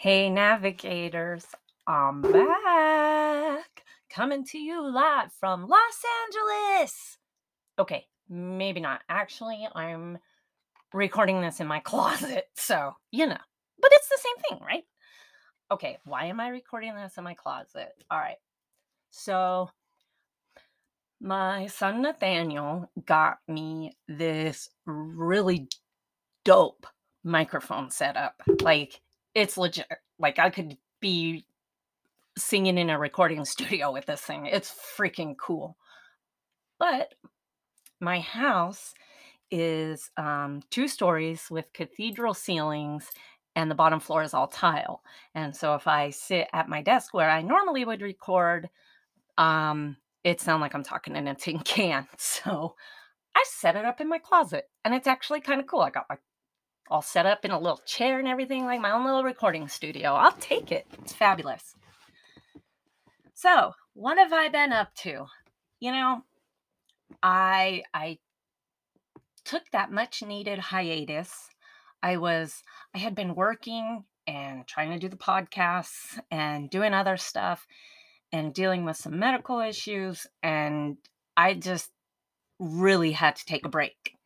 Hey, navigators, I'm back. Coming to you live from Los Angeles. Okay, maybe not. Actually, I'm recording this in my closet, so you know, but it's the same thing, right? Okay, why am I recording this in my closet? All right, so my son Nathaniel got me this really dope microphone setup. Like, it's legit. Like I could be singing in a recording studio with this thing. It's freaking cool. But my house is um, two stories with cathedral ceilings, and the bottom floor is all tile. And so if I sit at my desk where I normally would record, um, it sounds like I'm talking in a tin can. So I set it up in my closet, and it's actually kind of cool. I got my all set up in a little chair and everything, like my own little recording studio. I'll take it. It's fabulous. So, what have I been up to? You know, I I took that much needed hiatus. I was I had been working and trying to do the podcasts and doing other stuff and dealing with some medical issues and I just really had to take a break.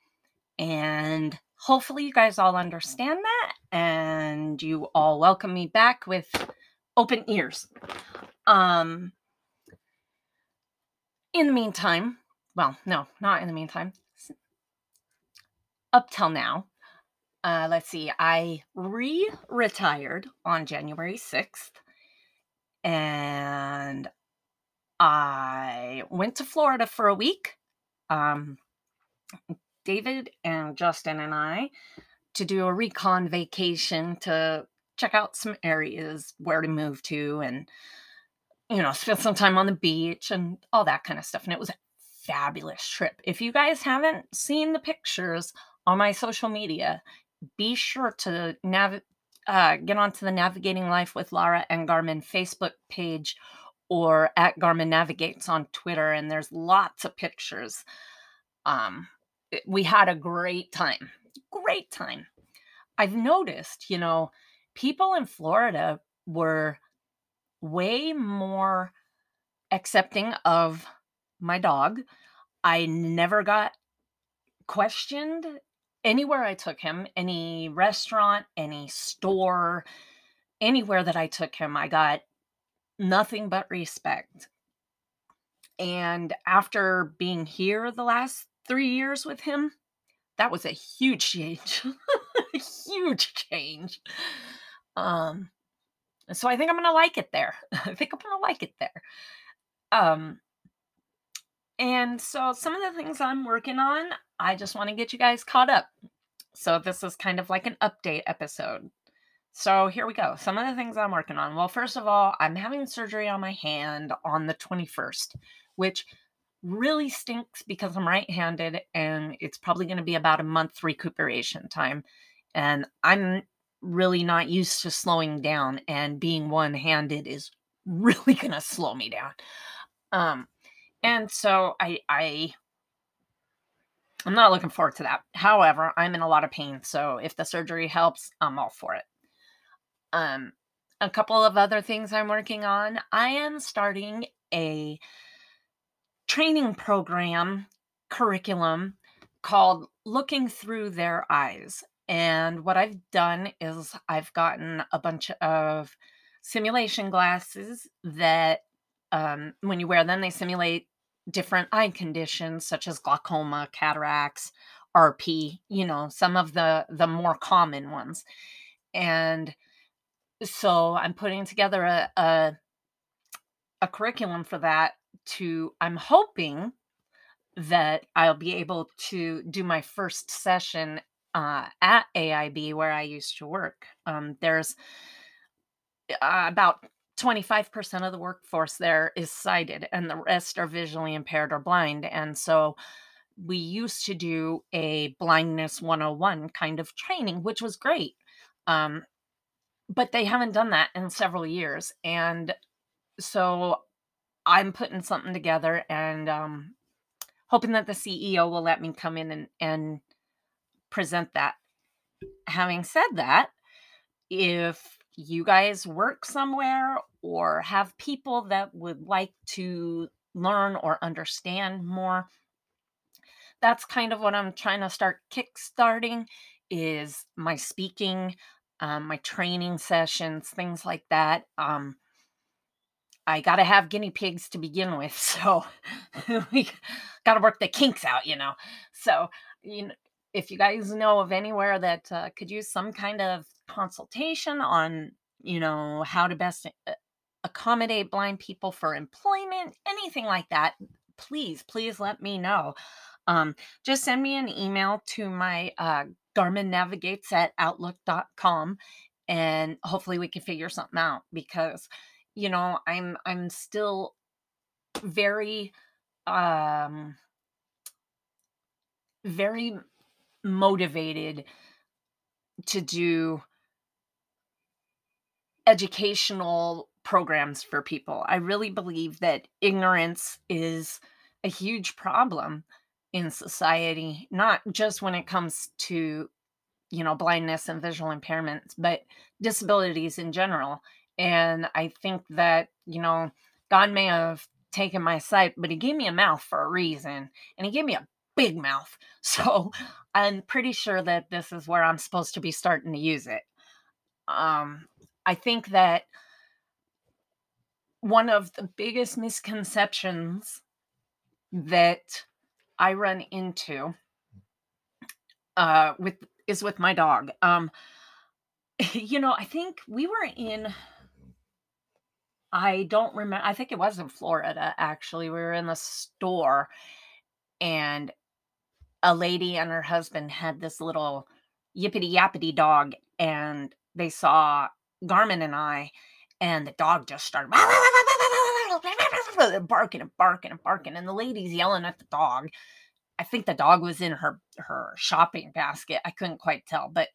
And hopefully you guys all understand that and you all welcome me back with open ears. Um in the meantime well no not in the meantime up till now uh let's see i re-retired on january 6th and i went to florida for a week. Um David and Justin and I to do a recon vacation to check out some areas where to move to and you know spend some time on the beach and all that kind of stuff and it was a fabulous trip. If you guys haven't seen the pictures on my social media be sure to nav- uh, get onto the navigating life with laura and garmin facebook page or at garmin navigates on twitter and there's lots of pictures um, Eh, we had a great time. Great time. I've noticed, you know, people in Florida were way more accepting of my dog. I never got questioned anywhere I took him, any restaurant, any store, anywhere that I took him, I got nothing but respect. And after being here the last three years with him, that was a huge change. a huge change. Um, so I think I'm gonna like it there. I think I'm gonna like it there. Um, and so some of the things I'm working on, I just want to get you guys caught up. So this is kind of like an update episode. So here we go. Some of the things I'm working on. Well, first of all, I'm having surgery on my hand on the 21st, which really stinks because I'm right handed and it's probably going to be about a month recuperation time. And I'm really not used to slowing down, and being one handed is really going to slow me down. Um, and so I, I, I'm not looking forward to that. However, I'm in a lot of pain, so if the surgery helps, I'm all for it. Um, a couple of other things I'm working on. I am starting a training program curriculum called Looking Through Their Eyes. And what I've done is I've gotten a bunch of simulation glasses that, um, when you wear them, they simulate different eye conditions such as glaucoma, cataracts, RP, you know, some of the the more common ones. And so I'm putting together a, a, a curriculum for that to i'm hoping that i'll be able to do my first session uh, at aib where i used to work. Um, there's uh, about 25% of the workforce there is sighted and the rest are visually impaired or blind. And so we used to do a blindness 101 kind of training which was great um, but they haven't done that in several years. And so I'm putting something together and um, hoping that the CEO will let me come in and, and present that. Having said that, if you guys work somewhere or have people that would like to learn or understand more, that's kind of what I'm trying to start kickstarting is my speaking, um, my training sessions, things like that. Um, I got to have guinea pigs to begin with, so we got to work the kinks out, you know. So, you know, if you guys know of anywhere that uh, could use some kind of consultation on, you know, how to best uh, accommodate blind people for employment, anything like that, please, please let me know. Um, just send me an email to my uh, Garmin Navigates at outlook.com and hopefully we can figure something out because you know i'm i'm still very um very motivated to do educational programs for people. I really believe that ignorance is a huge problem in society, not just when it comes to, you know, blindness and visual impairments, but disabilities in general. And I think that, you know, God may have taken my sight, but he gave me a mouth for a reason. And he gave me a big mouth. So I'm pretty sure that this is where I'm supposed to be starting to use it. Um, I think that one of the biggest misconceptions that I run into uh, with is with my dog. Um, you know, I think we were in I don't remember. I think it was in Florida, actually. We were in the store, and a lady and her husband had this little yippity yappity dog, and they saw Garmin and I, and the dog just started barking and barking and barking, and the lady's yelling at the dog. I think the dog was in her her shopping basket. I couldn't quite tell, but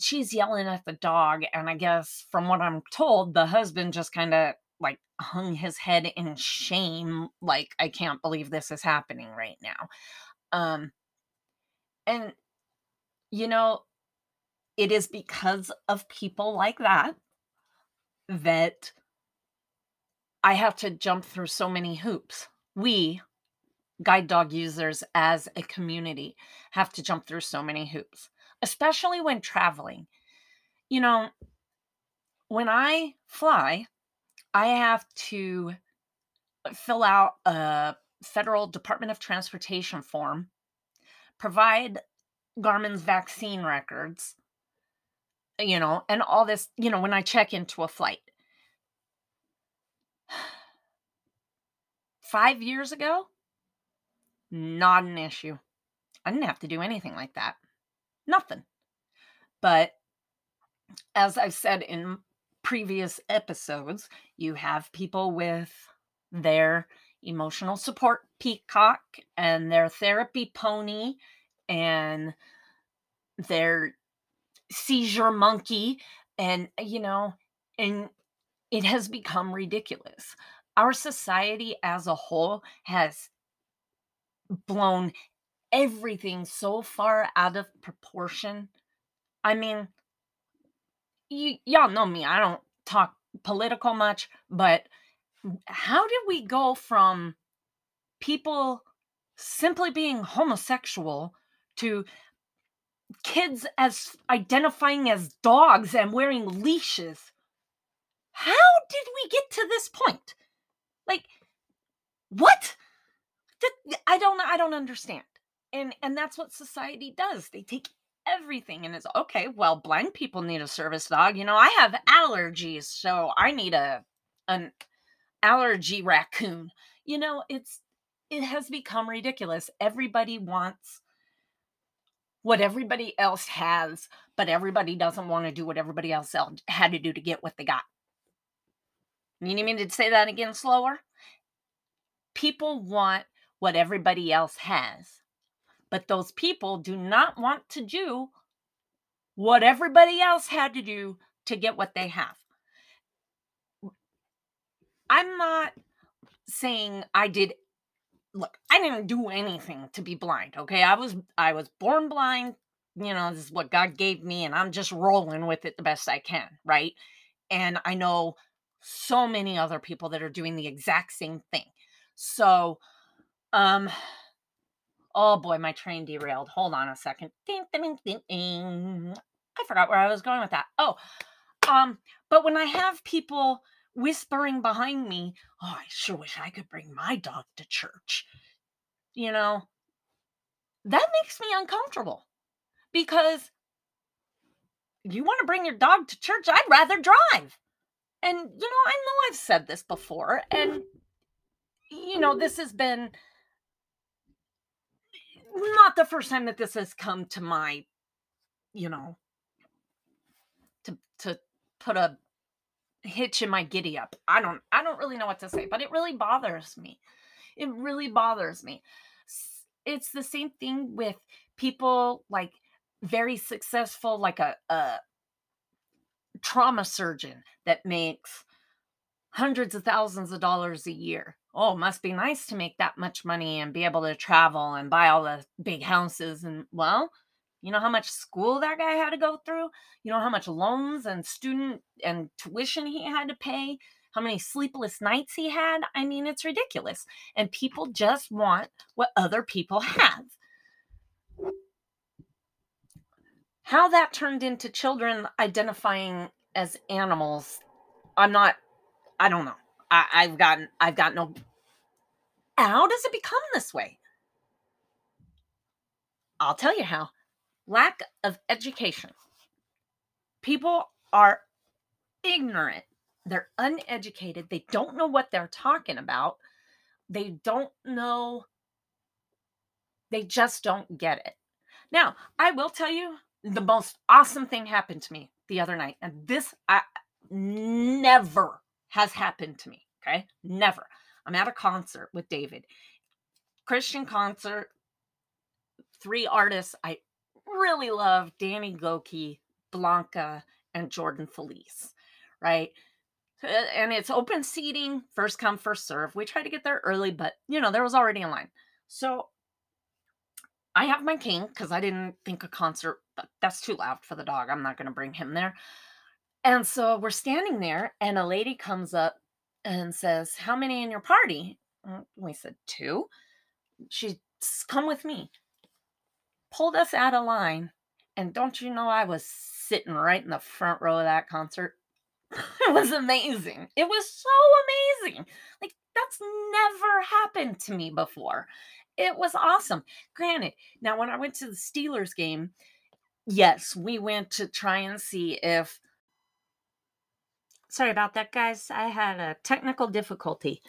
she's yelling at the dog and i guess from what i'm told the husband just kind of like hung his head in shame like i can't believe this is happening right now. Um and you know it is because of people like that that i have to jump through so many hoops. We guide dog users as a community have to jump through so many hoops especially when traveling. You know, when I fly, I have to fill out a federal Department of Transportation form, provide Garmin's vaccine records, you know, and all this, you know, when I check into a flight. Five years ago, not an issue. I didn't have to do anything like that. Nothing. But as I've said in previous episodes, you have people with their emotional support peacock and their therapy pony and their seizure monkey and you know and it has become ridiculous our society as a whole has blown everything so far out of proportion. I mean, you y'all know me. I don't talk political much, but how did we go from people simply being homosexual to kids as identifying as dogs and wearing leashes? How did we get to this point? Like what? I don't I don't understand and and that's what society does they take everything and it's okay well blind people need a service dog you know i have allergies so i need a an allergy raccoon. You know it's it has become ridiculous. Everybody wants what everybody else has but everybody doesn't want to do what everybody else had to do to get what they got. You need me to say that again slower? People want what everybody else has but those people do not want to do what everybody else had to do to get what they have. I'm not saying I did look, I didn't do anything to be blind, okay? I was I was born blind. You know, this is what God gave me and I'm just rolling with it the best I can, right? And I know so many other people that are doing the exact same thing. So, um, oh boy, my train derailed. Hold on a second. Ding, ding, ding, ding. I forgot where I was going with that. Oh, um, but when I have people whispering behind me, oh, I sure wish I could bring my dog to church. You know, that makes me uncomfortable because you want to bring your dog to church, I'd rather drive. And, you know, I know I've said this before, and, you know, this has been not the first time that this has come to my, you know, to, to put a hitch in my giddy up. I don't, I don't really know what to say, but it really bothers me. It really bothers me. It's the same thing with people like very successful, like a, a trauma surgeon that makes hundreds of thousands of dollars a year. Oh, it must be nice to make that much money and be able to travel and buy all the big houses. And well, you know how much school that guy had to go through? You know how much loans and student and tuition he had to pay? How many sleepless nights he had? I mean, it's ridiculous. And people just want what other people have. How that turned into children identifying as animals, I'm not, I don't know. I, I've gotten, I've got no. How does it become this way? I'll tell you how. Lack of education. People are ignorant. They're uneducated. They don't know what they're talking about. They don't know. They just don't get it. Now, I will tell you, the most awesome thing happened to me the other night. And this I never has happened to me. Okay. Never. I'm at a concert with David. Christian concert. Three artists I really love Danny Gokey, Blanca, and Jordan Feliz, Right. Uh, and it's open seating, first come, first serve. We tried to get there early, but you know, there was already a line. So I have my king because I didn't think a concert that's too loud for the dog. I'm not going to bring him there. And so we're standing there, and a lady comes up and says, How many in your party? We said, Two. She come with me, pulled us out of line. And don't you know, I was sitting right in the front row of that concert. it was amazing. It was so amazing. Like, that's never happened to me before. It was awesome. Granted, now when I went to the Steelers game, yes, we went to try and see if. Sorry about that, guys. I had a technical difficulty.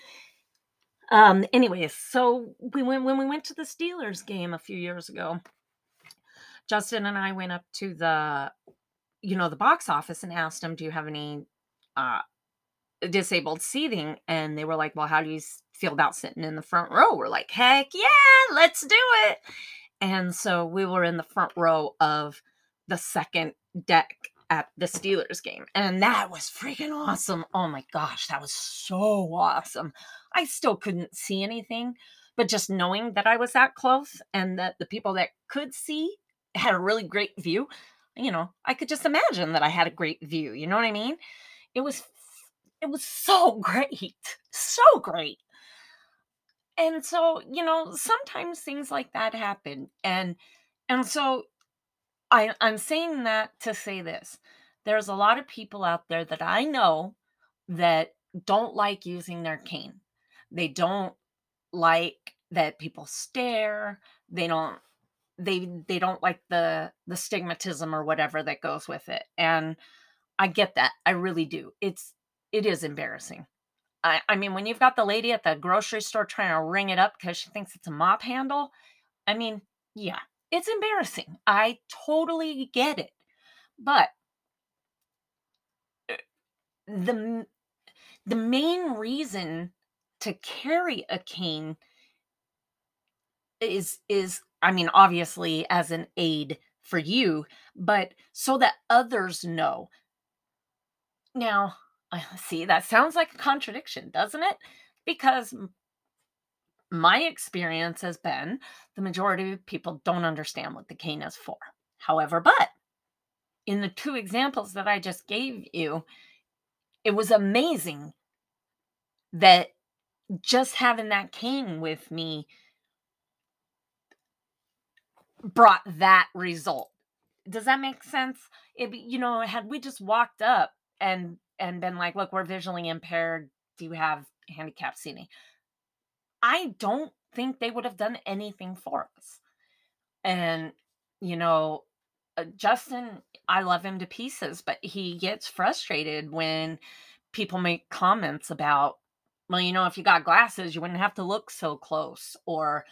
Um, anyways, so we went when we went to the Steelers game a few years ago. Justin and I went up to the, you know, the box office and asked them, "Do you have any uh, disabled seating?" And they were like, "Well, how do you feel about sitting in the front row?" We're like, "Heck yeah, let's do it!" And so we were in the front row of the second deck at the Steelers game. And that was freaking awesome. Oh my gosh, that was so awesome. I still couldn't see anything, but just knowing that I was that close and that the people that could see had a really great view, you know, I could just imagine that I had a great view. You know what I mean? It was it was so great. So great. And so, you know, sometimes things like that happen. And and so I, I'm saying that to say this. There's a lot of people out there that I know that don't like using their cane. They don't like that people stare. They don't they they don't like the the stigmatism or whatever that goes with it. And I get that. I really do. It's it is embarrassing. I, I mean, when you've got the lady at the grocery store trying to ring it up because she thinks it's a mop handle, I mean, yeah, it's embarrassing. I totally get it. But eh, the the main reason to carry a cane is is I mean obviously as an aid for you, but so that others know. Now, see that sounds like a contradiction, doesn't it? Because my experience has been the majority of people don't understand what the cane is for. However, but in the two examples that I just gave you, it was amazing that just having that cane with me brought that result. Does that make sense? It, you know, had we just walked up and and been like, "Look, we're visually impaired. Do you have handicap seating?" I don't think they would have done anything for us. And you know, uh, Justin, I love him to pieces, but he gets frustrated when people make comments about, well, you know, if you got glasses, you wouldn't have to look so close, or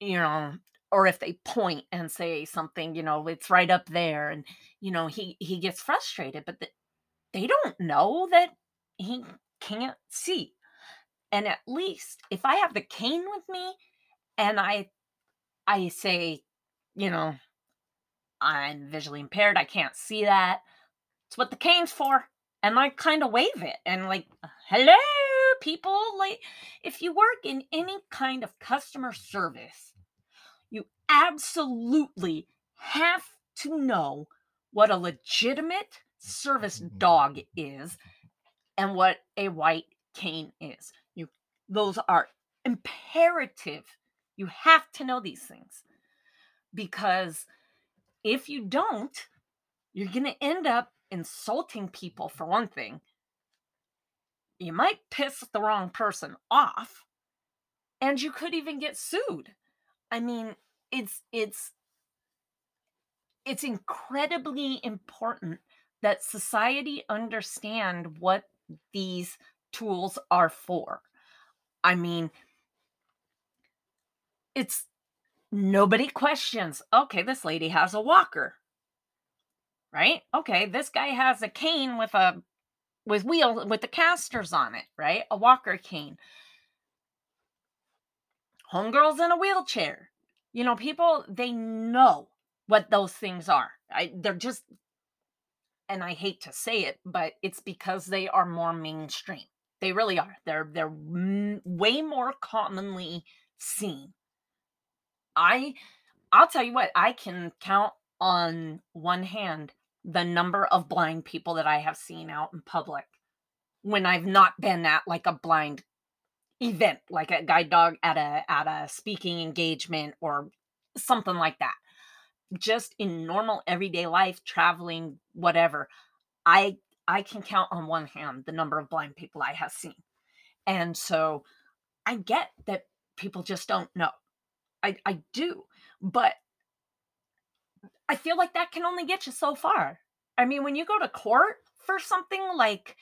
you know, or if they point and say something, you know, it's right up there, and you know, he he gets frustrated, but the, they don't know that he can't see. And at least if I have the cane with me and I I say, you know, I'm visually impaired, I can't see that. It's what the cane's for. And I kind of wave it and like, hello, people. Like, if you work in any kind of customer service, you absolutely have to know what a legitimate service mm-hmm. dog is and what a white cane is. Those are imperative. You have to know these things. Because if you don't, you're going to end up insulting people for one thing. You might piss the wrong person off and you could even get sued. I mean, it's it's it's incredibly important that society understand what these tools are for. I mean, it's nobody questions, okay, this lady has a walker. Right? Okay, this guy has a cane with a with wheels with the casters on it, right? A walker cane. Homegirl's in a wheelchair. You know, people they know what those things are. I, they're just and I hate to say it, but it's because they are more mainstream. They really are. They're they're way more commonly seen. I I'll tell you what, I can count on one hand the number of blind people that I have seen out in public when I've not been at like a blind event, like a guide dog at a at a speaking engagement or something like that just in normal everyday life, traveling, whatever, I I can count on one hand the number of blind people I have seen. And so I get that people just don't know. I I do. But I feel like that can only get you so far. I mean, when you go to court for something like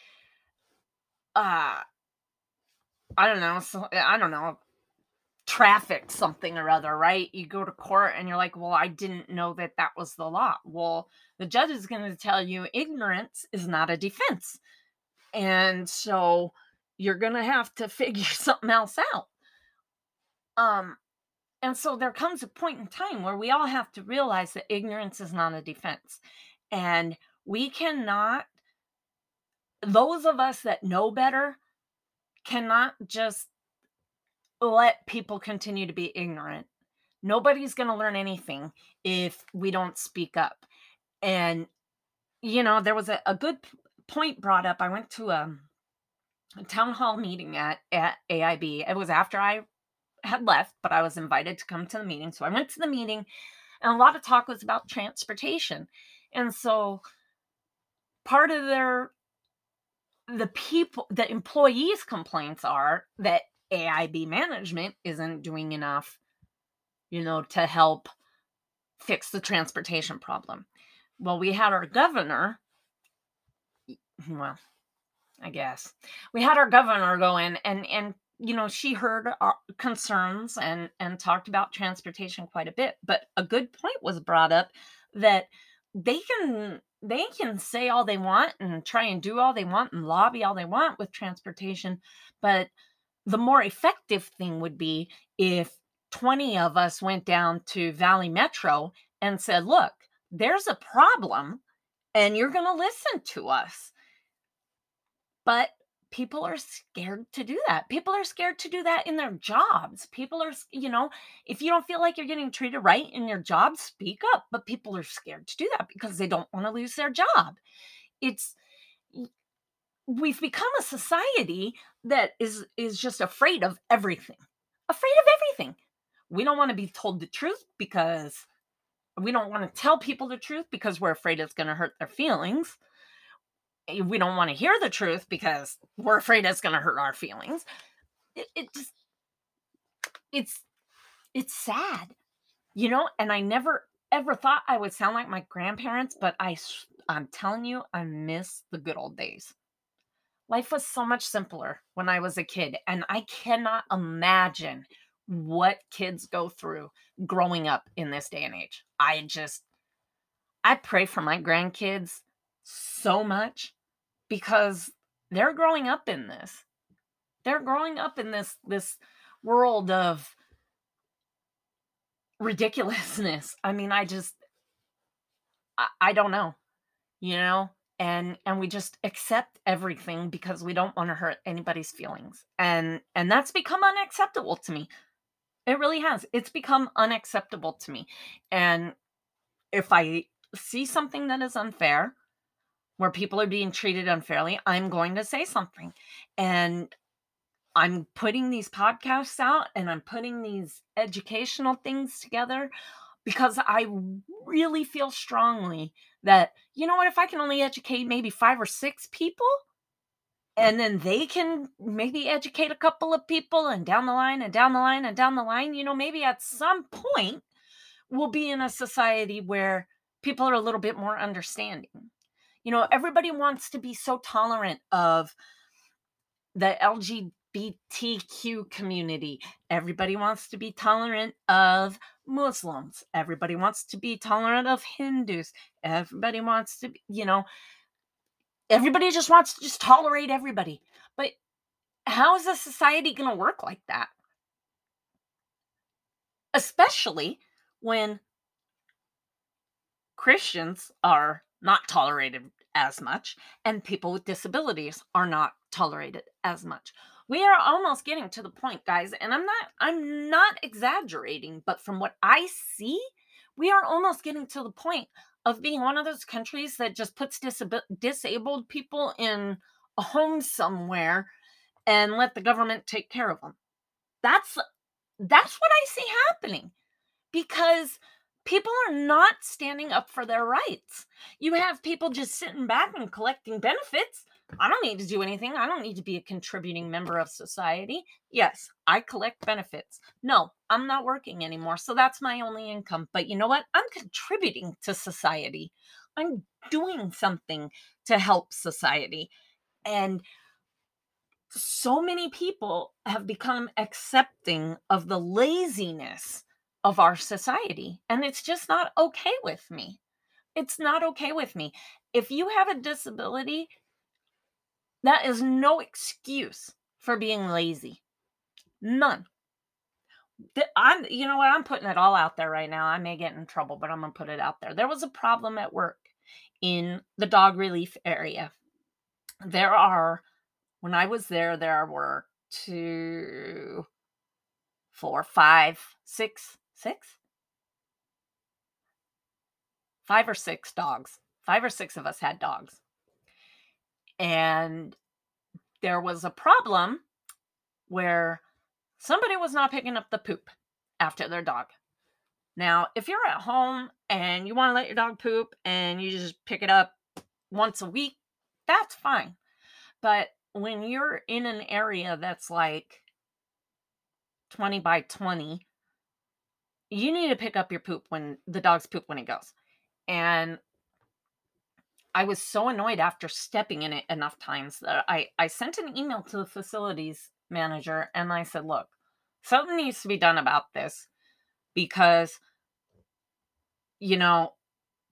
uh I don't know, so I don't know, traffic something or other, right? You go to court and you're like, well, I didn't know that that was the law. Well, the judge is going to tell you ignorance is not a defense. And so you're going to have to figure something else out. Um, and so there comes a point in time where we all have to realize that ignorance is not a defense. And we cannot, those of us that know better, cannot just let people continue to be ignorant. Nobody's going to learn anything if we don't speak up. And, you know, there was a, a good point brought up. I went to a, a town hall meeting at, at AIB. It was after I had left, but I was invited to come to the meeting. So I went to the meeting, and a lot of talk was about transportation. And so part of their the people the employees complaints are that AIB management isn't doing enough, you know, to help fix the transportation problem. Well, we had our governor, well, I guess we had our governor go in and and you know she heard our concerns and and talked about transportation quite a bit but a good point was brought up that they can they can say all they want and try and do all they want and lobby all they want with transportation but the more effective thing would be if 20 of us went down to Valley Metro and said, look, there's a problem and you're going to listen to us. But people are scared to do that. People are scared to do that in their jobs. People are, you know, if you don't feel like you're getting treated right in your job, speak up. But people are scared to do that because they don't want to lose their job. It's we've become a society that is is just afraid of everything. Afraid of everything. We don't want to be told the truth because we don't want to tell people the truth because we're afraid it's going to hurt their feelings. Eh, we don't want to hear the truth because we're afraid it's going to hurt our feelings. It, it just it's it's sad. You know, and I never ever thought I would sound like my grandparents, but I I'm telling you, I miss the good old days. Life was so much simpler when I was a kid, and I cannot imagine what kids go through growing up in this day and age. I just, I pray for my grandkids so much because they're growing up in this. They're growing up in this this world of ridiculousness. I mean, I just I, I don't know. You know? And and we just accept everything because we don't want to hurt anybody's feelings and and that's become unacceptable to me. It really has. It's become unacceptable to me and if i see something that is unfair where people are being treated unfairly i'm going to say something and i'm putting these podcasts out and i'm putting these educational things together because I really feel strongly that, you know what, if I can only educate maybe five or six people, and then they can maybe educate a couple of people, and down the line, and down the line, and down the line, you know, maybe at some point we'll be in a society where people are a little bit more understanding. You know, everybody wants to be so tolerant of the LGBTQ community. Everybody wants to be tolerant of Muslims. Everybody wants to be tolerant of Hindus. Everybody wants to, be, you know, everybody just wants to just tolerate everybody. But how is a society going to work like that? Especially when Christians are not tolerated as much and people with disabilities are not tolerated as much we are almost getting to the point guys and i'm not i'm not exaggerating but from what i see we are almost getting to the point of being one of those countries that just puts disab- disabled people in a home somewhere and let the government take care of them that's that's what i see happening because people are not standing up for their rights. You have people just sitting back and collecting benefits I don't need to do anything. I don't need to be a contributing member of society. Yes, I collect benefits. No, I'm not working anymore. So that's my only income. But you know what? I'm contributing to society. I'm doing something to help society. And so many people have become accepting of the laziness of our society. And it's just not okay with me. It's not okay with me. If you have a disability, that is no excuse for being lazy. None. I'm, you know what? I'm putting it all out there right now. I may get in trouble, but I'm going to put it out there. There was a problem at work in the dog relief area. There are, when I was there, there were two, four, five, six, six, five or six dogs. Five or six of us had dogs and there was a problem where somebody was not picking up the poop after their dog. Now, if you're at home and you want to let your dog poop and you just pick it up once a week, that's fine. But when you're in an area that's like 20 by 20, you need to pick up your poop when the dog's poop when it goes. And I was so annoyed after stepping in it enough times that I, I sent an email to the facilities manager and I said, look, something needs to be done about this because, you know,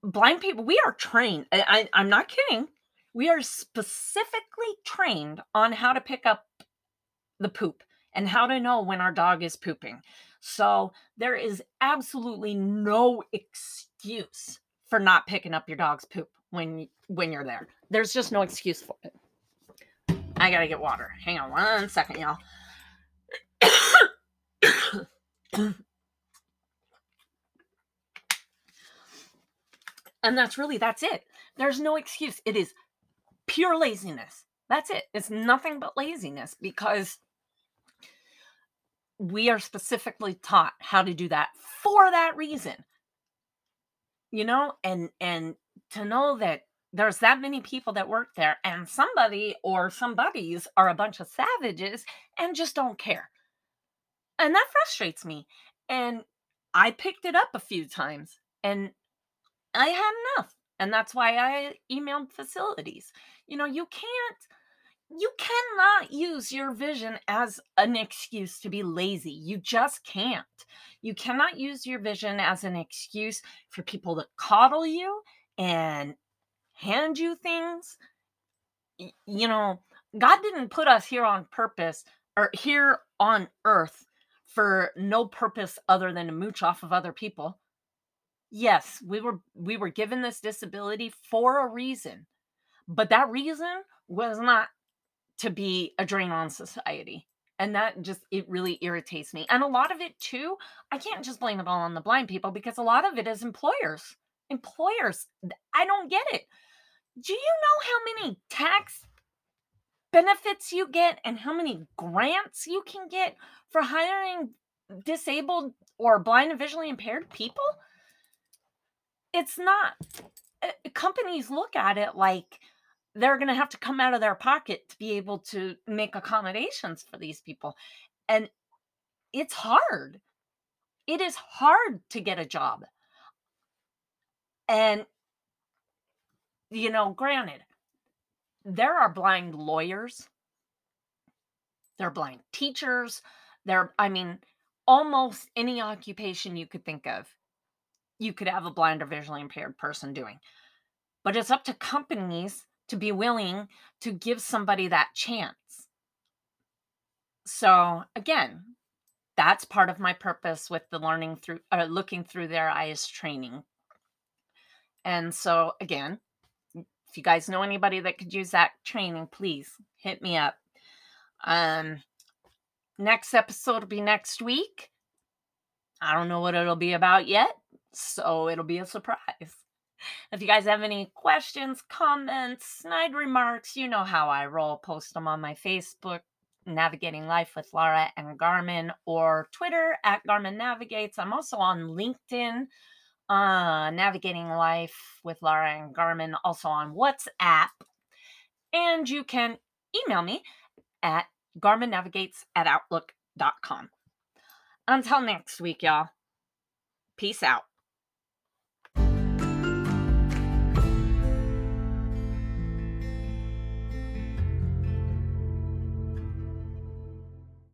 blind people, we are trained. I, I'm not kidding. We are specifically trained on how to pick up the poop and how to know when our dog is pooping. So there is absolutely no excuse for not picking up your dog's poop when when you're there. There's just no excuse for it. I gotta get water. Hang on one second, y'all. and that's really that's it. There's no excuse. It is pure laziness. That's it. It's nothing but laziness because we are specifically taught how to do that for that reason. You know, and and to know that there's that many people that work there and somebody or somebodies are a bunch of savages and just don't care. And that frustrates me. And I picked it up a few times and I had enough. And that's why I emailed facilities. You know, you can't you cannot use your vision as an excuse to be lazy. You just can't. You cannot use your vision as an excuse for people to coddle you and hand you things. You know, God didn't put us here on purpose or here on earth for no purpose other than to mooch off of other people. Yes, we were we were given this disability for a reason. But that reason was not to be a drain on society. And that just it really irritates me. And a lot of it too, I can't just blame it all on the blind people because a lot of it is employers. Employers, I don't get it. Do you know how many tax benefits you get and how many grants you can get for hiring disabled or blind and visually impaired people? It's not uh, companies look at it like they're going to have to come out of their pocket to be able to make accommodations for these people. And it's hard. It is hard to get a job. And, you know, granted, there are blind lawyers, there are blind teachers, there, I mean, almost any occupation you could think of, you could have a blind or visually impaired person doing. But it's up to companies to be willing to give somebody that chance. So again, that's part of my purpose with the learning through uh, looking through their eyes training. And so again, if you guys know anybody that could use that training, please hit me up. Um next episode will be next week. I don't know what it'll be about yet, so it'll be a surprise. If you guys have any questions, comments, snide remarks, you know how I roll. Post them on my Facebook, Navigating Life with Laura and Garmin, or Twitter at Garmin Navigates. I'm also on LinkedIn, uh, Navigating Life with Laura and Garmin, also on WhatsApp. And you can email me at garminnavigates at outlook.com. Until next week, y'all. Peace out.